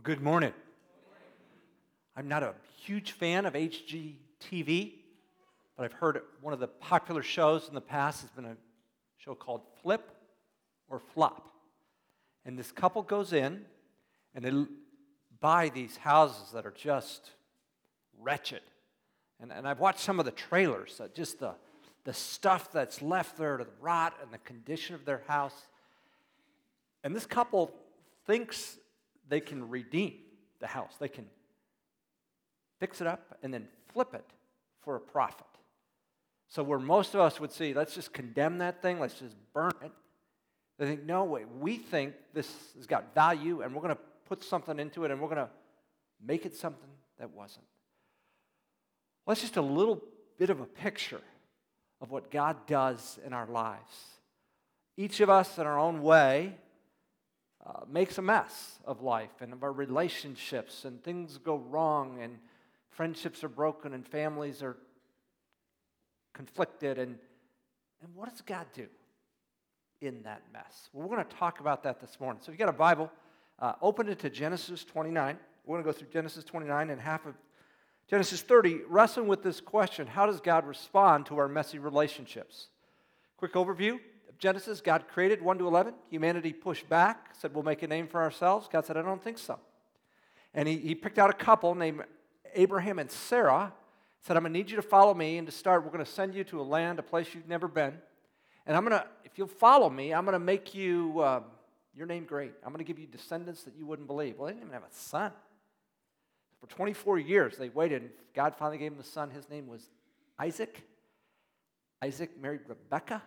Well, good morning. I'm not a huge fan of HGTV, but I've heard one of the popular shows in the past has been a show called Flip or Flop. And this couple goes in and they buy these houses that are just wretched. And, and I've watched some of the trailers, uh, just the, the stuff that's left there, to rot and the condition of their house. And this couple thinks they can redeem the house. They can fix it up and then flip it for a profit. So, where most of us would see, let's just condemn that thing, let's just burn it, they think, no, way, we think this has got value and we're going to put something into it and we're going to make it something that wasn't. Well, that's just a little bit of a picture of what God does in our lives. Each of us, in our own way, uh, makes a mess of life and of our relationships, and things go wrong, and friendships are broken, and families are conflicted. And, and what does God do in that mess? Well, we're going to talk about that this morning. So if you got a Bible, uh, open it to Genesis 29. We're going to go through Genesis 29 and half of Genesis 30, wrestling with this question how does God respond to our messy relationships? Quick overview Genesis, God created 1 to 11. Humanity pushed back, said, We'll make a name for ourselves. God said, I don't think so. And he, he picked out a couple named Abraham and Sarah, said, I'm going to need you to follow me. And to start, we're going to send you to a land, a place you've never been. And I'm going to, if you'll follow me, I'm going to make you, uh, your name great. I'm going to give you descendants that you wouldn't believe. Well, they didn't even have a son. For 24 years, they waited, and God finally gave them a son. His name was Isaac. Isaac married Rebekah.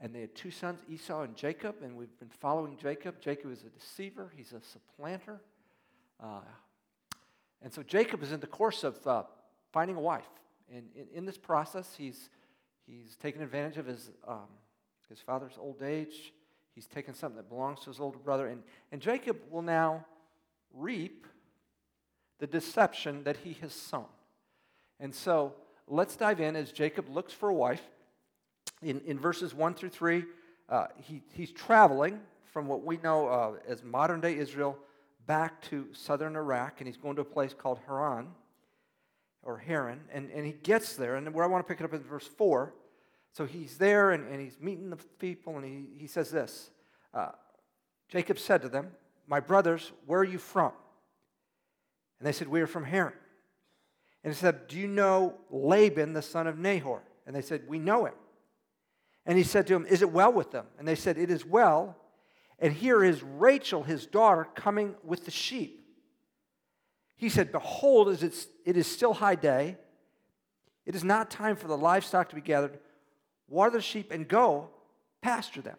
And they had two sons, Esau and Jacob, and we've been following Jacob. Jacob is a deceiver, he's a supplanter. Uh, and so Jacob is in the course of uh, finding a wife. And in, in, this process, he's, he's taken advantage of his, um, his father's old age. He's taken something that belongs to his older brother. And, and Jacob will now reap the deception that he has sown. And so let's dive in as Jacob looks for a wife in, in verses 1 through 3, uh, he, he's traveling from what we know uh, as modern day Israel back to southern Iraq, and he's going to a place called Haran or Haran, and, and he gets there, and where I want to pick it up is verse 4. So he's there and, and he's meeting the people, and he, he says this uh, Jacob said to them, My brothers, where are you from? And they said, We are from Haran. And he said, Do you know Laban, the son of Nahor? And they said, We know him. And he said to him, Is it well with them? And they said, It is well. And here is Rachel, his daughter, coming with the sheep. He said, Behold, it is still high day. It is not time for the livestock to be gathered. Water the sheep and go pasture them.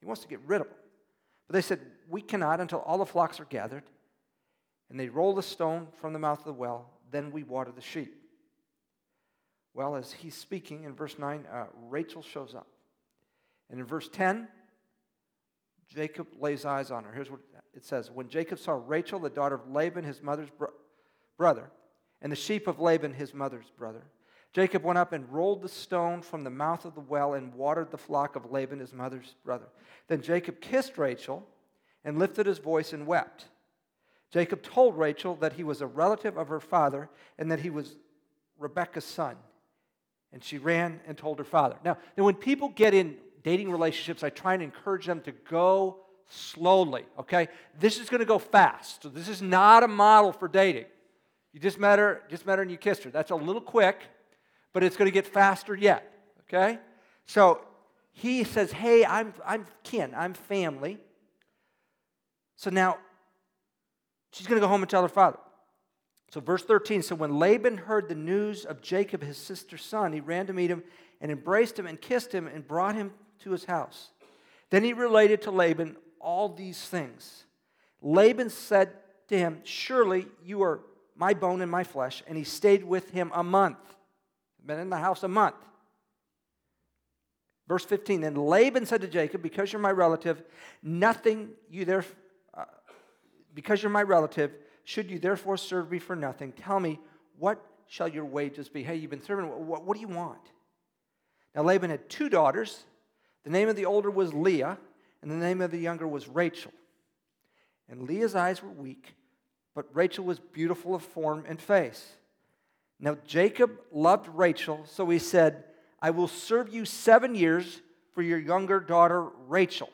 He wants to get rid of them. But they said, We cannot until all the flocks are gathered. And they roll the stone from the mouth of the well. Then we water the sheep. Well, as he's speaking in verse 9, uh, Rachel shows up. And in verse 10, Jacob lays eyes on her. Here's what it says When Jacob saw Rachel, the daughter of Laban, his mother's bro- brother, and the sheep of Laban, his mother's brother, Jacob went up and rolled the stone from the mouth of the well and watered the flock of Laban, his mother's brother. Then Jacob kissed Rachel and lifted his voice and wept. Jacob told Rachel that he was a relative of her father and that he was Rebekah's son. And she ran and told her father. Now, now when people get in dating relationships, I try and encourage them to go slowly, okay? This is going to go fast. So this is not a model for dating. You just met her, just met her and you kissed her. That's a little quick, but it's going to get faster yet, okay? So he says, hey, I'm, I'm kin, I'm family. So now she's going to go home and tell her father. So, verse 13 so when Laban heard the news of Jacob, his sister's son, he ran to meet him and embraced him and kissed him and brought him to his house. Then he related to Laban all these things. Laban said to him, Surely you are my bone and my flesh. And he stayed with him a month. Been in the house a month. Verse 15 Then Laban said to Jacob, Because you're my relative, nothing you there, uh, because you're my relative, should you therefore serve me for nothing? Tell me, what shall your wages be? Hey, you've been serving, what, what do you want? Now Laban had two daughters. The name of the older was Leah, and the name of the younger was Rachel. And Leah's eyes were weak, but Rachel was beautiful of form and face. Now Jacob loved Rachel, so he said, I will serve you seven years for your younger daughter Rachel.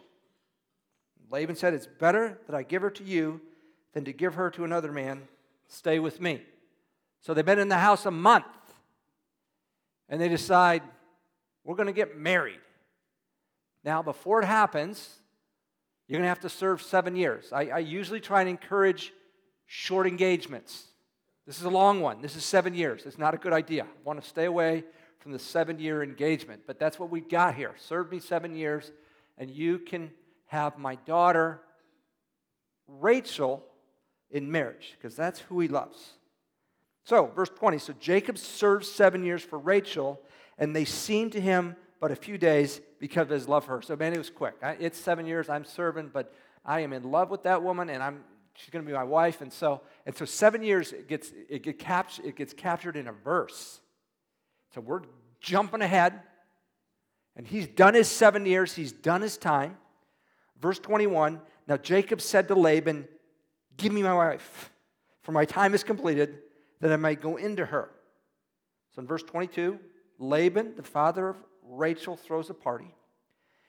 Laban said, It's better that I give her to you than to give her to another man. Stay with me. So they've been in the house a month, and they decide, We're going to get married. Now, before it happens, you're going to have to serve seven years. I, I usually try and encourage short engagements. This is a long one. This is seven years. It's not a good idea. I want to stay away from the seven year engagement. But that's what we've got here. Serve me seven years, and you can have my daughter, Rachel, in marriage, because that's who he loves. So, verse 20 so Jacob served seven years for Rachel, and they seemed to him but a few days because of his love for her. So, man, it was quick. It's seven years, I'm serving, but I am in love with that woman, and I'm she's going to be my wife. And so, and so seven years, it gets, it, get capt- it gets captured in a verse. So we're jumping ahead. And he's done his seven years, he's done his time. Verse 21 Now Jacob said to Laban, Give me my wife, for my time is completed, that I might go into her. So in verse 22, Laban, the father of Rachel, throws a party.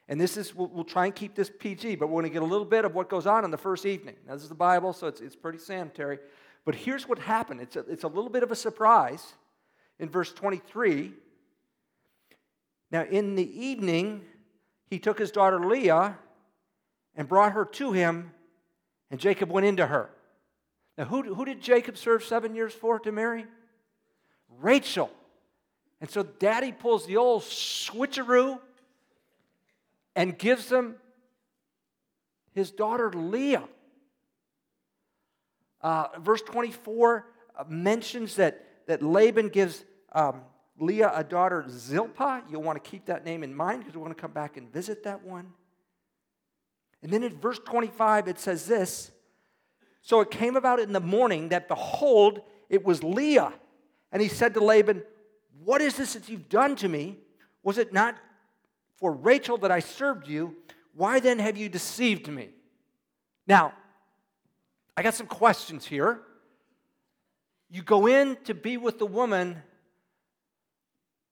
And this is, we'll, we'll, try and keep this PG, but we're going to get a little bit of what goes on in the first evening. Now, this is the Bible, so it's, it's pretty sanitary. But here's what happened it's a, it's a little bit of a surprise in verse 23. Now, in the evening, he took his daughter Leah and brought her to him, and Jacob went into her. Now, who, who did Jacob serve seven years for to marry? Rachel. And so daddy pulls the old switcheroo and gives him his daughter Leah. Uh, verse 24 uh, mentions that, that Laban gives um, Leah a daughter Zilpah. You'll want to keep that name in mind because we want to come back and visit that one. And then in verse 25, it says this So it came about in the morning that behold, it was Leah. And he said to Laban, What is this that you've done to me? Was it not for Rachel that I served you. Why then have you deceived me? Now, I got some questions here. You go in to be with the woman,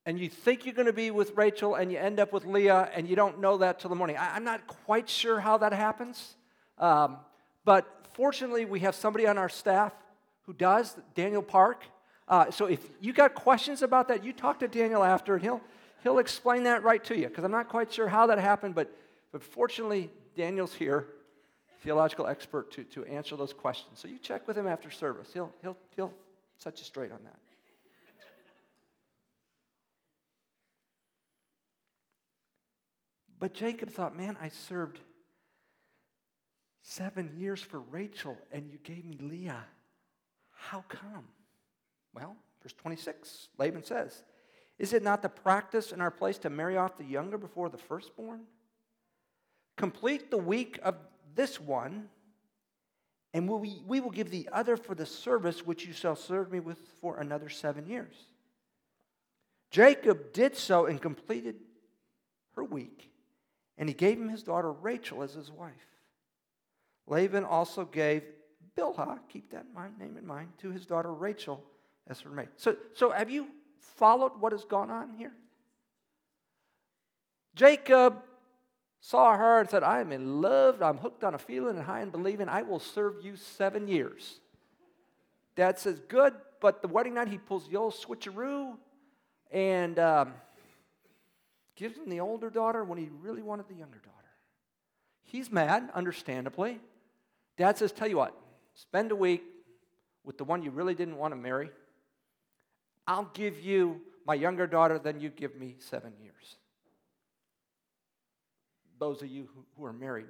and you think you're going to be with Rachel, and you end up with Leah, and you don't know that till the morning. I, am not quite sure how that happens, um, but fortunately, we have somebody on our staff who does, Daniel Park. Uh, so if you got questions about that, you talk to Daniel after, and he'll he'll explain that right to you because I'm not quite sure how that happened, but, but fortunately, Daniel's here, theological expert, to, to answer those questions. So you check with him after service. He'll, he'll, he'll set you straight on that. But Jacob thought, man, I served seven years for Rachel and you gave me Leah. How come? Well, verse 26, Laban says, is it not the practice in our place to marry off the younger before the firstborn? Complete the week of this one, and we, we will give the other for the service which you shall serve me with for another seven years. Jacob did so and completed her week, and he gave him his daughter Rachel as his wife. Laban also gave Bilhah, keep that name in mind, to his daughter Rachel as her maid. So, so have you followed what has gone on here? Jacob saw her and said, I am in love, I'm hooked on a feeling and high in believing, I will serve you seven years. Dad says, Good, but the wedding night he pulls the old switcheroo and um, gives him the older daughter when he really wanted the younger daughter. He's mad, understandably. Dad says, Tell you what, spend a week with the one you really didn't want to marry I'll give you my younger daughter, then you give me seven years. Those of you who, who are married,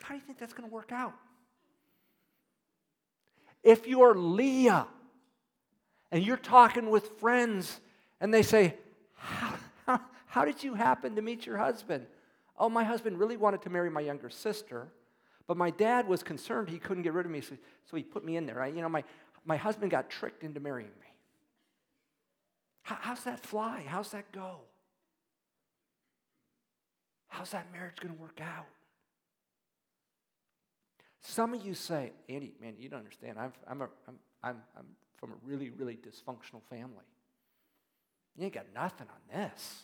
how do you think that's going to work out? If you're Leah and you're talking with friends and they say, how, how, how, did you happen to meet your husband? Oh, my husband really wanted to marry my younger sister, but my dad was concerned he couldn't get rid of me, so, so he put me in there. I, you know, my, my husband got tricked into marrying me. How, how's that fly? How's that go? How's that marriage going to work out? Some of you say, Andy, man, you don't understand. I'm, I'm, a, I'm, I'm, I'm from a really, really dysfunctional family. You ain't got nothing on this.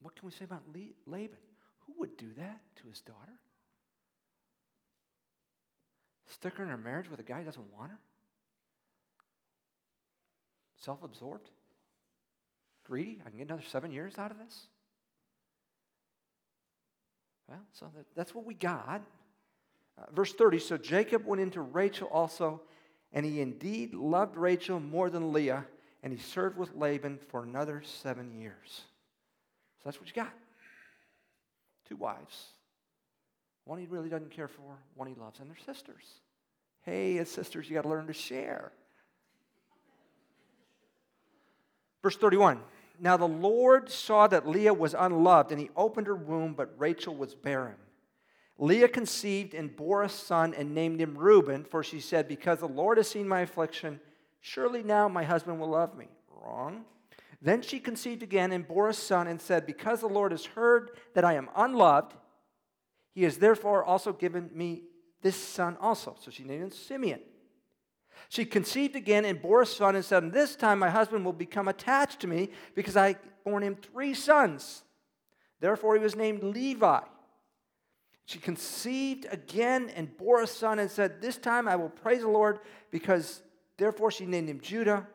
What can we say about Laban? Who would do that to his daughter? Stick her in a marriage with a guy who doesn't want her? Self absorbed? Greedy? I can get another seven years out of this? Well, so that, that's what we got. Uh, verse 30 So Jacob went into Rachel also, and he indeed loved Rachel more than Leah, and he served with Laban for another seven years. So that's what you got. Two wives. One he really doesn't care for, one he loves, and they're sisters. Hey, as sisters, you got to learn to share. Verse 31 Now the Lord saw that Leah was unloved, and he opened her womb, but Rachel was barren. Leah conceived and bore a son and named him Reuben, for she said, Because the Lord has seen my affliction, surely now my husband will love me. Wrong. Then she conceived again and bore a son and said, Because the Lord has heard that I am unloved, he has therefore also given me this son also. So she named him Simeon. She conceived again and bore a son and said, This time my husband will become attached to me because I born him three sons. Therefore he was named Levi. She conceived again and bore a son and said, This time I will praise the Lord because therefore she named him Judah.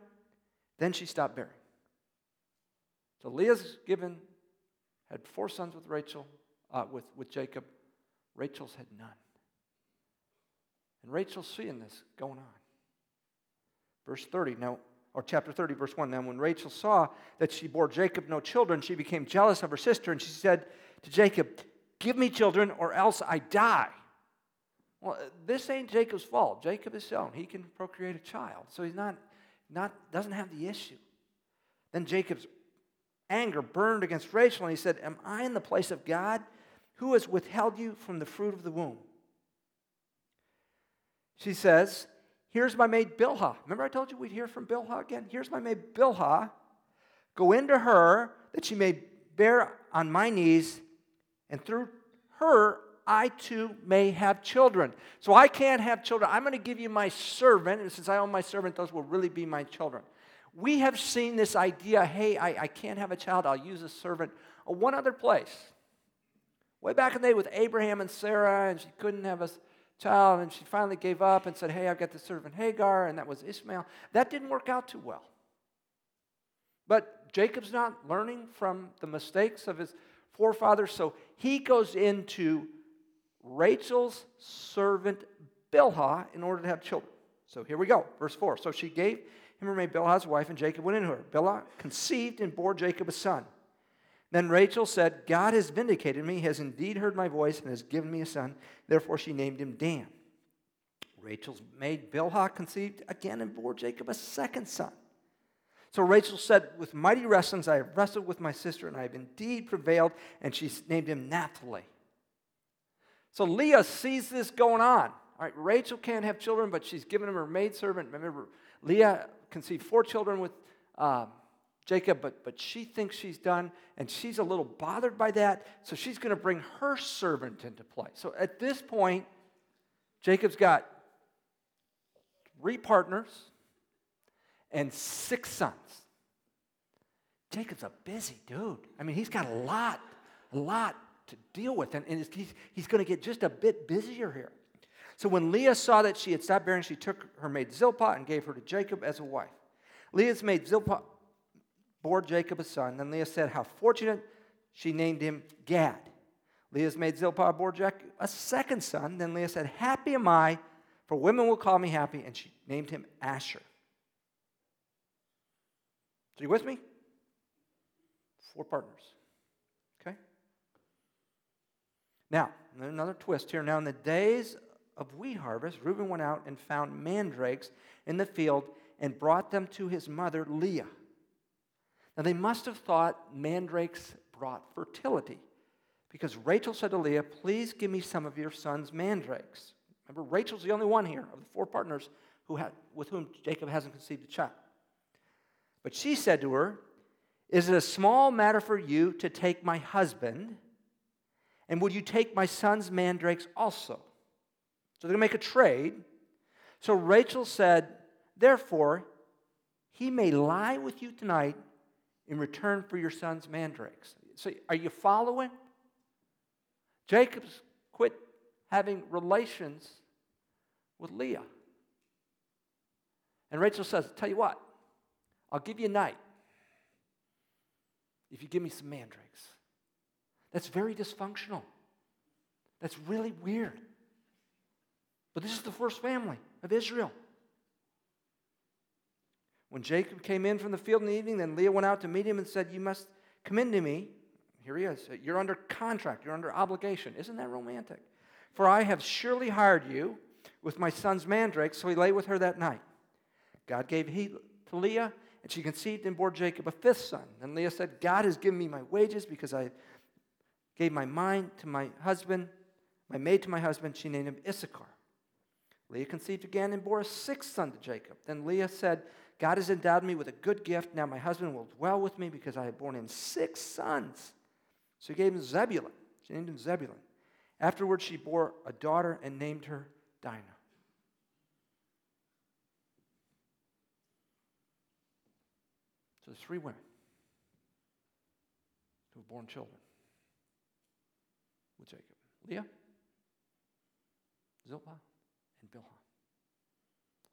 Then she stopped bearing. So Leah's given, had four sons with Rachel, uh, with, with Jacob. Rachel's had none. And Rachel's seeing this going on. Verse 30, now, or chapter 30, verse 1. Now, when Rachel saw that she bore Jacob no children, she became jealous of her sister, and she said to Jacob, Give me children, or else I die. Well, this ain't Jacob's fault. Jacob is shown he can procreate a child, so he's not, not doesn't have the issue. Then Jacob's anger burned against Rachel, and he said, Am I in the place of God who has withheld you from the fruit of the womb? She says, Here's my maid Bilhah. Remember, I told you we'd hear from Bilhah again? Here's my maid Bilhah. Go into her that she may bear on my knees, and through her I too may have children. So I can't have children. I'm going to give you my servant, and since I own my servant, those will really be my children. We have seen this idea hey, I, I can't have a child, I'll use a servant. One other place. Way back in the day with Abraham and Sarah, and she couldn't have a child, and she finally gave up and said, Hey, I've got the servant Hagar, and that was Ishmael. That didn't work out too well. But Jacob's not learning from the mistakes of his forefathers, so he goes into Rachel's servant Bilhah in order to have children. So here we go, verse 4. So she gave him her maid Bilhah's wife, and Jacob went into her. Bilhah conceived and bore Jacob a son. Then Rachel said, God has vindicated me, has indeed heard my voice, and has given me a son. Therefore she named him Dan. Rachel's maid Bilhah conceived again and bore Jacob a second son. So Rachel said, With mighty wrestlings I have wrestled with my sister, and I have indeed prevailed, and she named him Naphtali. So Leah sees this going on. All right, Rachel can't have children, but she's given him her maidservant. Remember, Leah conceived four children with um, Jacob, but, but she thinks she's done, and she's a little bothered by that, so she's going to bring her servant into play. So at this point, Jacob's got three partners and six sons. Jacob's a busy dude. I mean, he's got a lot, a lot to deal with, and, and he's, he's going to get just a bit busier here. So when Leah saw that she had stopped bearing, she took her maid Zilpah and gave her to Jacob as a wife. Leah's maid Zilpah bore Jacob a son. Then Leah said, How fortunate she named him Gad. Leah's maid Zilpah bore Jacob a second son. Then Leah said, Happy am I, for women will call me happy. And she named him Asher. Are you with me? Four partners. Okay? Now, another twist here. Now, in the days of wheat harvest, Reuben went out and found mandrakes in the field and brought them to his mother Leah. Now, they must have thought mandrakes brought fertility because Rachel said to Leah, Please give me some of your son's mandrakes. Remember, Rachel's the only one here of the four partners who had, with whom Jacob hasn't conceived a child. But she said to her, Is it a small matter for you to take my husband? And would you take my son's mandrakes also? So they're going to make a trade. So Rachel said, Therefore, he may lie with you tonight in return for your son's mandrakes. So are you following? Jacob's quit having relations with Leah. And Rachel says, Tell you what, I'll give you a night if you give me some mandrakes. That's very dysfunctional. That's really weird. But this is the first family of Israel. When Jacob came in from the field in the evening, then Leah went out to meet him and said, You must come in to me. Here he is. You're under contract, you're under obligation. Isn't that romantic? For I have surely hired you with my son's mandrake. So he lay with her that night. God gave heed to Leah, and she conceived and bore Jacob a fifth son. And Leah said, God has given me my wages because I gave my mind to my husband, my maid to my husband. She named him Issachar. Leah conceived again and bore a sixth son to Jacob. Then Leah said, God has endowed me with a good gift. Now my husband will dwell with me because I have borne him six sons. So he gave him Zebulun. She named him Zebulun. Afterwards, she bore a daughter and named her Dinah. So there's three women who have borne children with Jacob Leah, Zilpah, and Bilhah.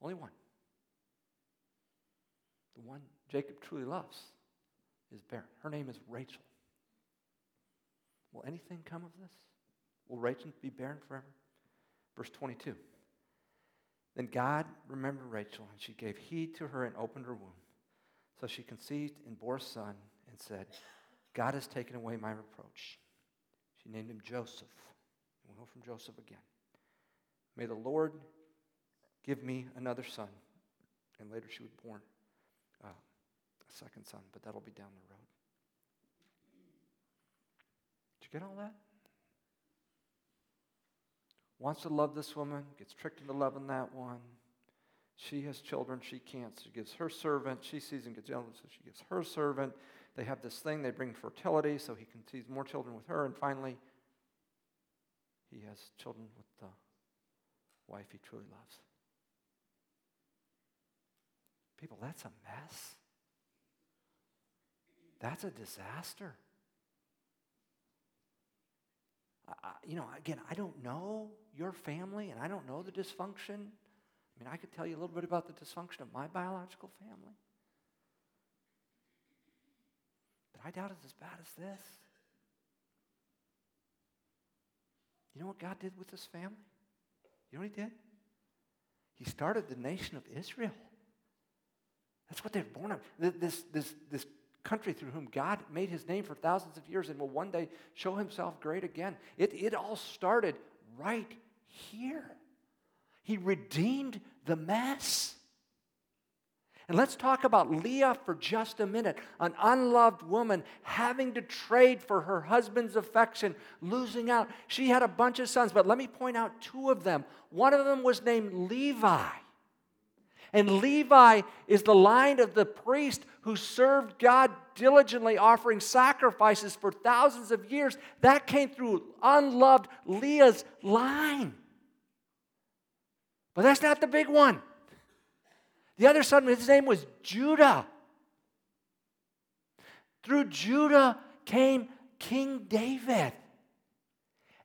Only one. The one Jacob truly loves is barren. Her name is Rachel. Will anything come of this? Will Rachel be barren forever? Verse 22. Then God remembered Rachel, and she gave heed to her and opened her womb. So she conceived and bore a son and said, God has taken away my reproach. She named him Joseph. And we know from Joseph again. May the Lord give me another son. And later she was born second son, but that'll be down the road. Did you get all that? Wants to love this woman, gets tricked into loving that one. She has children she can't. She gives her servant. She sees and gets jealous, so she gives her servant. They have this thing, they bring fertility, so he conceives more children with her, and finally, he has children with the wife he truly loves. People, that's a mess. That's a disaster. I, you know, again, I don't know your family and I don't know the dysfunction. I mean, I could tell you a little bit about the dysfunction of my biological family. But I doubt it's as bad as this. You know what God did with this family? You know what He did? He started the nation of Israel. That's what they're born of. This, this, this country through whom God made his name for thousands of years and will one day show himself great again. It, it all started right here. He redeemed the mess. And let's talk about Leah for just a minute. An unloved woman having to trade for her husband's affection, losing out. She had a bunch of sons, but let me point out two of them. One of them was named Levi. And Levi is the line of the priest who served God diligently, offering sacrifices for thousands of years. That came through unloved Leah's line. But that's not the big one. The other son, his name was Judah. Through Judah came King David.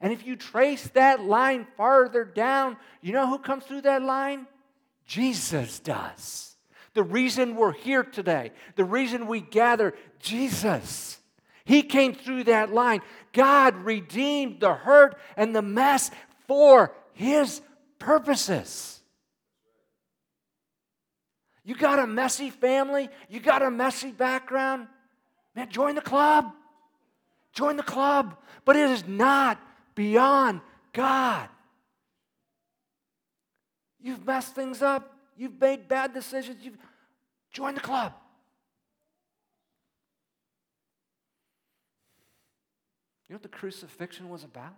And if you trace that line farther down, you know who comes through that line? Jesus does. The reason we're here today, the reason we gather, Jesus. He came through that line. God redeemed the hurt and the mess for His purposes. You got a messy family? You got a messy background? Man, join the club. Join the club. But it is not beyond God. You've messed things up. You've made bad decisions. You've joined the club. You know what the crucifixion was about?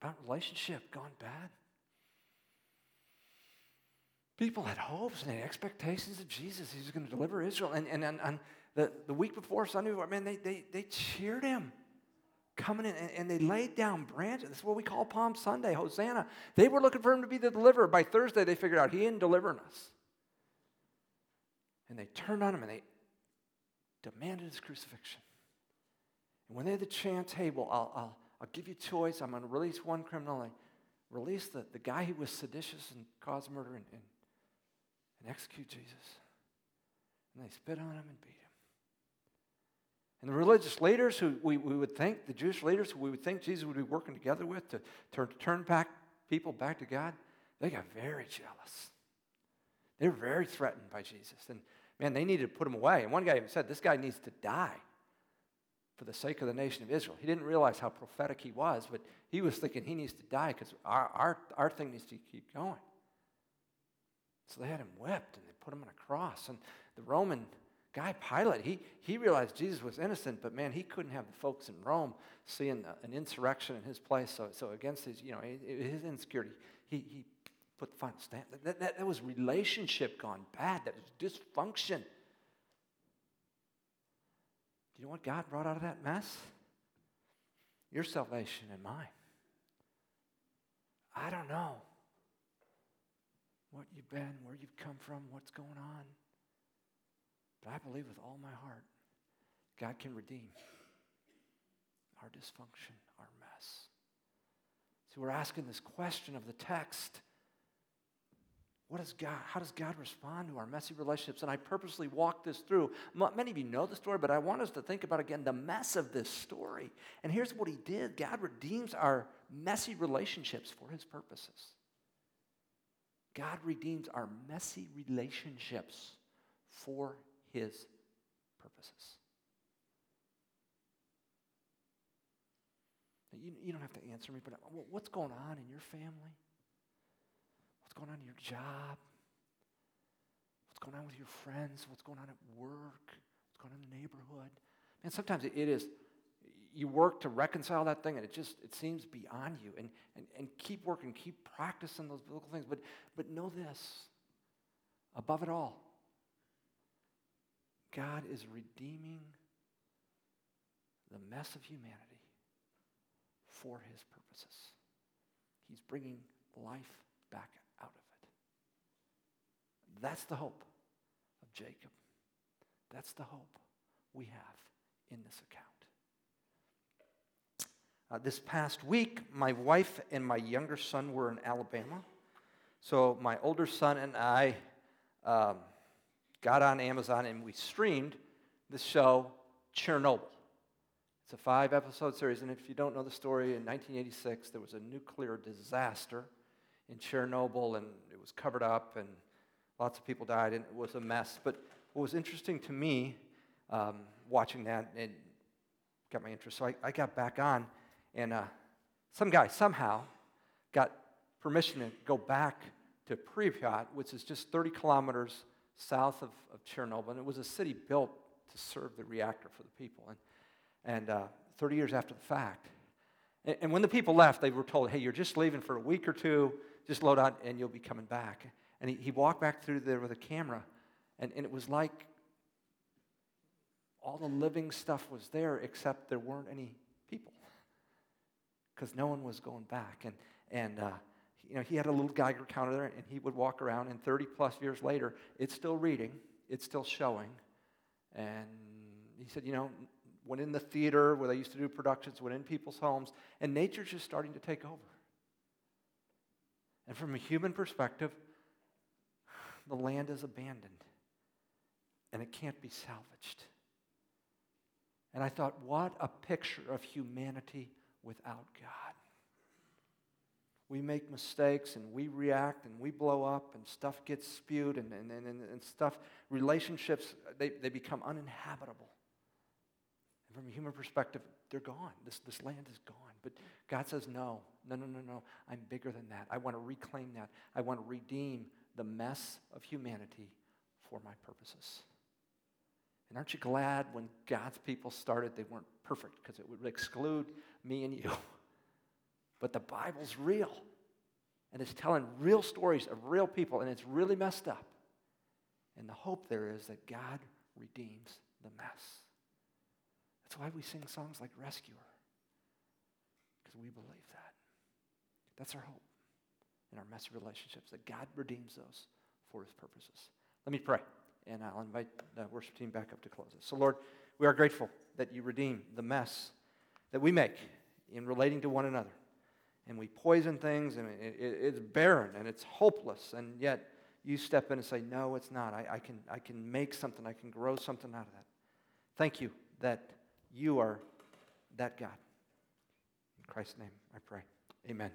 About relationship gone bad. People had hopes and had expectations of Jesus. He was going to deliver Israel. And, and, and, and the, the week before Sunday, man, they, they, they cheered him coming in and, they laid down branches. That's what we call Palm Sunday, Hosanna. They were looking for him to be the deliverer. By Thursday, they figured out he ain't delivering us. And they turned on him and they demanded his crucifixion. And when they had the chance, hey, well, I'll, I'll, I'll give you choice. I'm going to release one criminal. I release the, the guy who was seditious and caused murder and, and, and execute Jesus. And they spit on him and beat him. And the religious leaders who we, we would think, the Jewish leaders who we would think Jesus would be working together with to, to turn back people back to God, they got very jealous. They were very threatened by Jesus. And man, they needed to put him away. And one guy even said, This guy needs to die for the sake of the nation of Israel. He didn't realize how prophetic he was, but he was thinking he needs to die because our, our, our thing needs to keep going. So they had him whipped and they put him on a cross. And the Roman guy, Pilate, he, he realized Jesus was innocent, but man, he couldn't have the folks in Rome seeing an insurrection in his place. So, so against his, you know, his insecurity, he, he put the final stamp. That, that, that was relationship gone bad. That was dysfunction. Do you know what God brought out of that mess? Your salvation and mine. I don't know what you've been, where you've come from, what's going on. But I believe with all my heart, God can redeem our dysfunction, our mess. So we're asking this question of the text. What is God? How does God respond to our messy relationships? And I purposely walked this through. Many of you know the story, but I want us to think about again the mess of this story. And here's what He did God redeems our messy relationships for His purposes. God redeems our messy relationships for his purposes. You, you don't have to answer me, but what's going on in your family? What's going on in your job? What's going on with your friends? What's going on at work? What's going on in the neighborhood? And sometimes it is, you work to reconcile that thing and it just, it seems beyond you. And, and, and keep working, keep practicing those biblical things. But, but know this, above it all, God is redeeming the mess of humanity for his purposes. He's bringing life back out of it. That's the hope of Jacob. That's the hope we have in this account. Uh, this past week, my wife and my younger son were in Alabama. So my older son and I um, got on Amazon and we streamed the show Chernobyl. It's a five episode series, and if you don't know the story, in 1986 there was a nuclear disaster in Chernobyl, and it was covered up, and lots of people died, and it was a mess. But what was interesting to me um, watching that and got my interest, so I, I got back on, and uh, some guy somehow got permission to go back to Pripyat, which is just 30 kilometers south of, of Chernobyl, and it was a city built to serve the reactor for the people. And, and uh, 30 years after the fact, and, and when the people left, they were told, hey, you're just leaving for a week or two, just load out and you'll be coming back. And he, he walked back through there with a camera, and, and it was like all the living stuff was there, except there weren't any people because no one was going back. And, and uh, you know, he had a little Geiger counter there, and he would walk around, and 30 plus years later, it's still reading, it's still showing. And he said, you know, went in the theater where they used to do productions, went in people's homes, and nature's just starting to take over. And from a human perspective, the land is abandoned and it can't be salvaged. And I thought, what a picture of humanity without God we make mistakes and we react and we blow up and stuff gets spewed and, and, and, and stuff, relationships, they, they become uninhabitable. And from a human perspective, they're gone. This, this land is gone. But God says, no, no, no, no, no. I'm bigger than that. I want to reclaim that. I want to redeem the mess of humanity for my purposes. And aren't you glad when God's people started, they weren't perfect because it would exclude me and you. But the Bible's real. And it's telling real stories of real people, and it's really messed up. And the hope there is that God redeems the mess. That's why we sing songs like Rescuer, because we believe that. That's our hope in our messy relationships, that God redeems those for his purposes. Let me pray, and I'll invite the worship team back up to close it. So, Lord, we are grateful that you redeem the mess that we make in relating to one another. And we poison things, and it, it, it's barren and it's hopeless, and yet you step in and say, No, it's not. I, I, can, I can make something, I can grow something out of that. Thank you that you are that God. In Christ's name, I pray. Amen.